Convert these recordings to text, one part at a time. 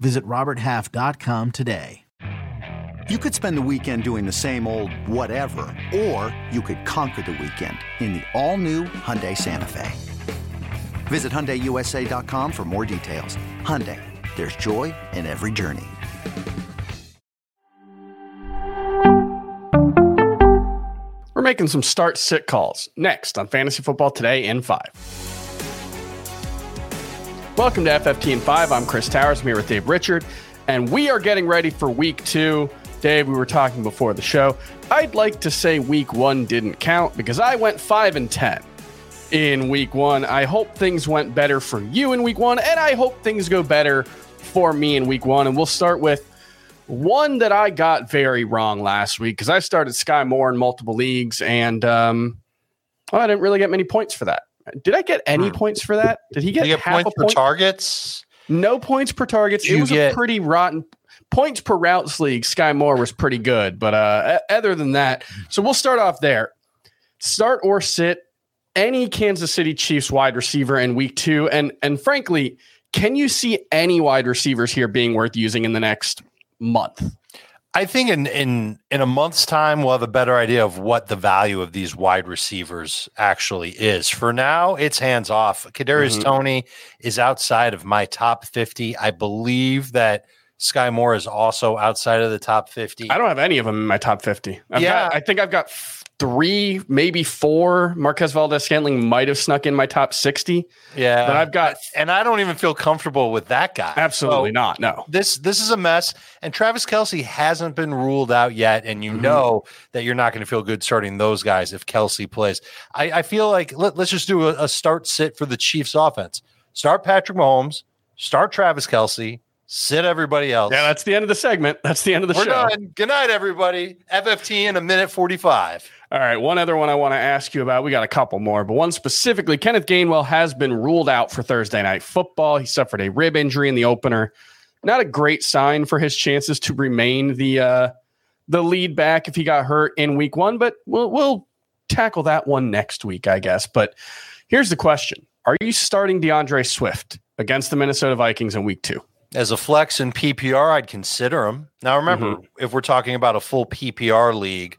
Visit RobertHalf.com today. You could spend the weekend doing the same old whatever, or you could conquer the weekend in the all-new Hyundai Santa Fe. Visit HyundaiUSA.com for more details. Hyundai, there's joy in every journey. We're making some start sit calls next on Fantasy Football Today in 5. Welcome to FFT in 5. I'm Chris Towers. I'm here with Dave Richard, and we are getting ready for week two. Dave, we were talking before the show. I'd like to say week one didn't count because I went 5 and 10 in week one. I hope things went better for you in week one, and I hope things go better for me in week one. And we'll start with one that I got very wrong last week because I started Skyy Moore in multiple leagues, and um, well, I didn't really get many points for that. Did I get any Hmm. points for that? Did he get, You get half points a per targets. No points per targets. It was get- a pretty rotten points per routes league. Skyy Moore was pretty good, but uh, other than that, so we'll start off there. Start or sit any Kansas City Chiefs wide receiver in week two, and and frankly, can you see any wide receivers here being worth using in the next month? I think in in in a month's time we'll have a better idea of what the value of these wide receivers actually is. For now, it's hands off. Kadarius Mhm. Toney is outside of my top fifty. I believe that Skyy Moore is also outside of the top fifty. I don't have any of them in my top fifty. I've Yeah. got, I think I've got three, maybe four. Marquez Valdes Scantling might have snuck in my top sixty, yeah, but I've got and I don't even feel comfortable with that guy. absolutely So- not. No. this this is a mess and travis kelce hasn't been ruled out yet and you Mhm. know that you're not going to feel good starting those guys if kelce plays i, I feel like let, us just do a, a start sit for the chiefs offense start patrick mahomes start travis kelce sit everybody else Yeah, that's the end of the segment. That's the end of the we're show. done good night everybody fft in a minute 45 All right, one other one I want to ask you about. We got a couple more, but one specifically, Kenneth Gainwell has been ruled out for Thursday night football. He suffered a rib injury in the opener. Not a great sign for his chances to remain the uh, the lead back if he got hurt in week one, but we'll we'll tackle that one next week, I guess. But here's the question: Are you starting D'Andre Swift against the Minnesota Vikings in week two? As a flex in ppr i'd consider him now remember if we're talking about a full ppr league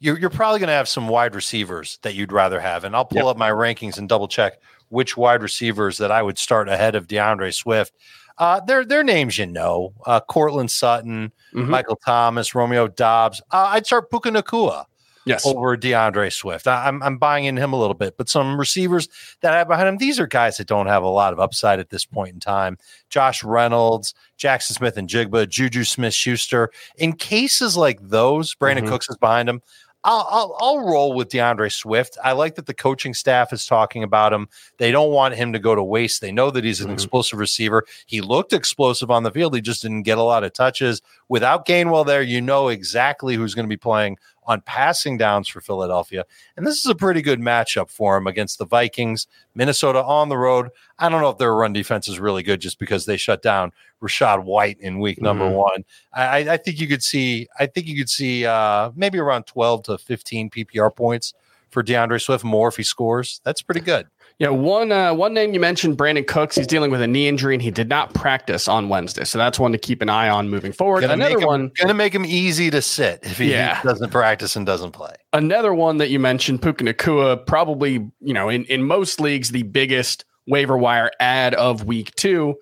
you're, you're probably going to have some wide receivers that you'd rather have. And I'll pull Yep. up my rankings and double check which wide receivers that I would start ahead of D'Andre Swift. Uh, they're, they're names you know uh, Courtland Sutton, Mhm. Michael Thomas, Romeo Doubs. Uh, I'd start Puka Nacua Yes. over D'Andre Swift. I, I'm, I'm buying in him a little bit, but some receivers that I have behind him, these are guys that don't have a lot of upside at this point in time. Josh Reynolds, Jaxon Smith-Njigba, Juju Smith Schuster. In cases like those, Brandin Mhm. Cooks is behind him. I'll, I'll, I'll roll with D'Andre Swift. I like that the coaching staff is talking about him. They don't want him to go to waste. They know that he's an Mhm. explosive receiver. He looked explosive on the field. He just didn't get a lot of touches. Without Gainwell there, you know exactly who's going to be playing on passing downs for Philadelphia. And this is a pretty good matchup for him against the Vikings, Minnesota on the road. I don't know if their run defense is really good just because they shut down Rachaad White in week number Mhm. one. I, I think you could see, I think you could see uh, maybe around 12 to 15 PPR points for D'Andre Swift more if he scores. That's pretty good. Yeah, one uh, one name you mentioned, Brandin Cooks. He's dealing with a knee injury and he did not practice on Wednesday, so that's one to keep an eye on moving forward. Gonna another him, one, gonna make him easy to sit if he Yeah. doesn't practice and doesn't play. another one that you mentioned, Puka Nacua, probably you know in in most leagues the biggest waiver wire ad of week two.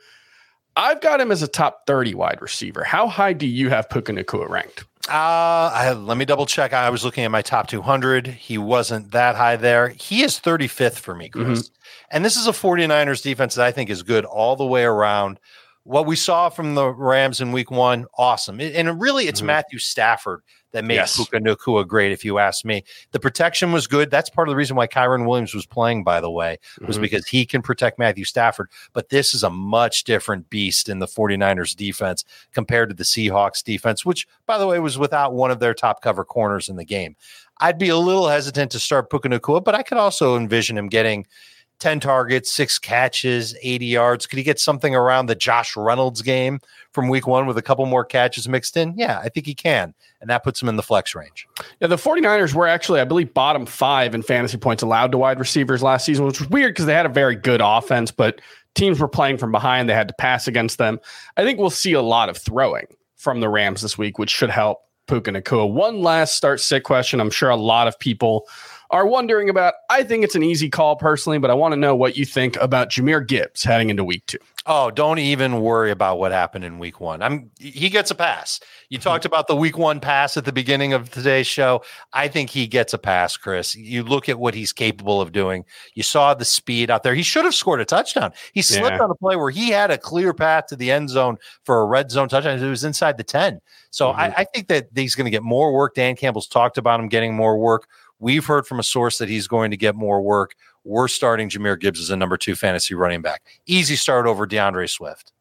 I've got him as a top thirty wide receiver. How high do you have Puka Nacua ranked? Uh, I, let me double check. I was looking at my top 200. He wasn't that high there. He is 35th for me, Chris. And this is a 49ers defense that I think is good all the way around. What we saw from the Rams in week one, awesome. And really, it's mm-hmm. Matthew Stafford that made yes. Puka Nacua great, if you ask me. The protection was good. That's part of the reason why Kyren Williams was playing, by the way, was mm-hmm. because he can protect Matthew Stafford. But this is a much different beast in the 49ers defense compared to the Seahawks defense, which, by the way, was without one of their top cover corners in the game. I'd be a little hesitant to start Puka Nacua, but I could also envision him getting – 10 targets, six catches, 80 yards. Could he get something around the Josh Reynolds game from week one with a couple more catches mixed in? Yeah, I think he can. And that puts him in the flex range. Yeah, the 49ers were actually, I believe, bottom five in fantasy points allowed to wide receivers last season, which was weird because they had a very good offense, but teams were playing from behind. They had to pass against them. I think we'll see a lot of throwing from the Rams this week, which should help Puka Nacua. One last start sit question. I'm sure a lot of people are wondering about. I think it's an easy call personally, but I want to know what you think about Jahmyr Gibbs heading into week two. Oh, don't even worry about what happened in week one. I'm he gets a pass. You mm-hmm. talked about the week one pass at the beginning of today's show. I think he gets a pass, Chris. You look at what he's capable of doing. You saw the speed out there. He should have scored a touchdown. He slipped yeah. on a play where he had a clear path to the end zone for a red zone touchdown. It was inside the 10. So mm-hmm. I, I think that he's going to get more work. Dan Campbell's talked about him getting more work. We've heard from a source that he's going to get more work. We're starting Jahmyr Gibbs as a number two fantasy running back. Easy start over D'Andre Swift.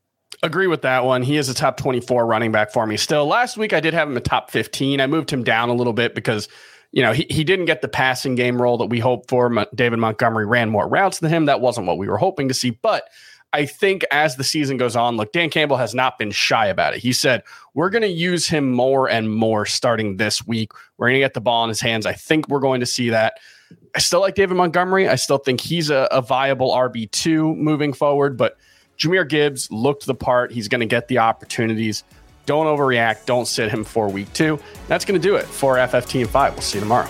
Agree with that one. He is a top 24 running back for me still. Last week, I did have him a top 15. I moved him down a little bit because, you know, he, he didn't get the passing game role that we hoped for. David Montgomery ran more routes than him. That wasn't what we were hoping to see. But I think as the season goes on, look, Dan Campbell has not been shy about it. He said, we're going to use him more and more starting this week. We're going to get the ball in his hands. I think we're going to see that. I still like David Montgomery. I still think he's a, a viable RB2 moving forward, but Jahmyr Gibbs looked the part. He's going to get the opportunities. Don't overreact. Don't sit him for week two. That's going to do it for FFT and five. We'll see you tomorrow.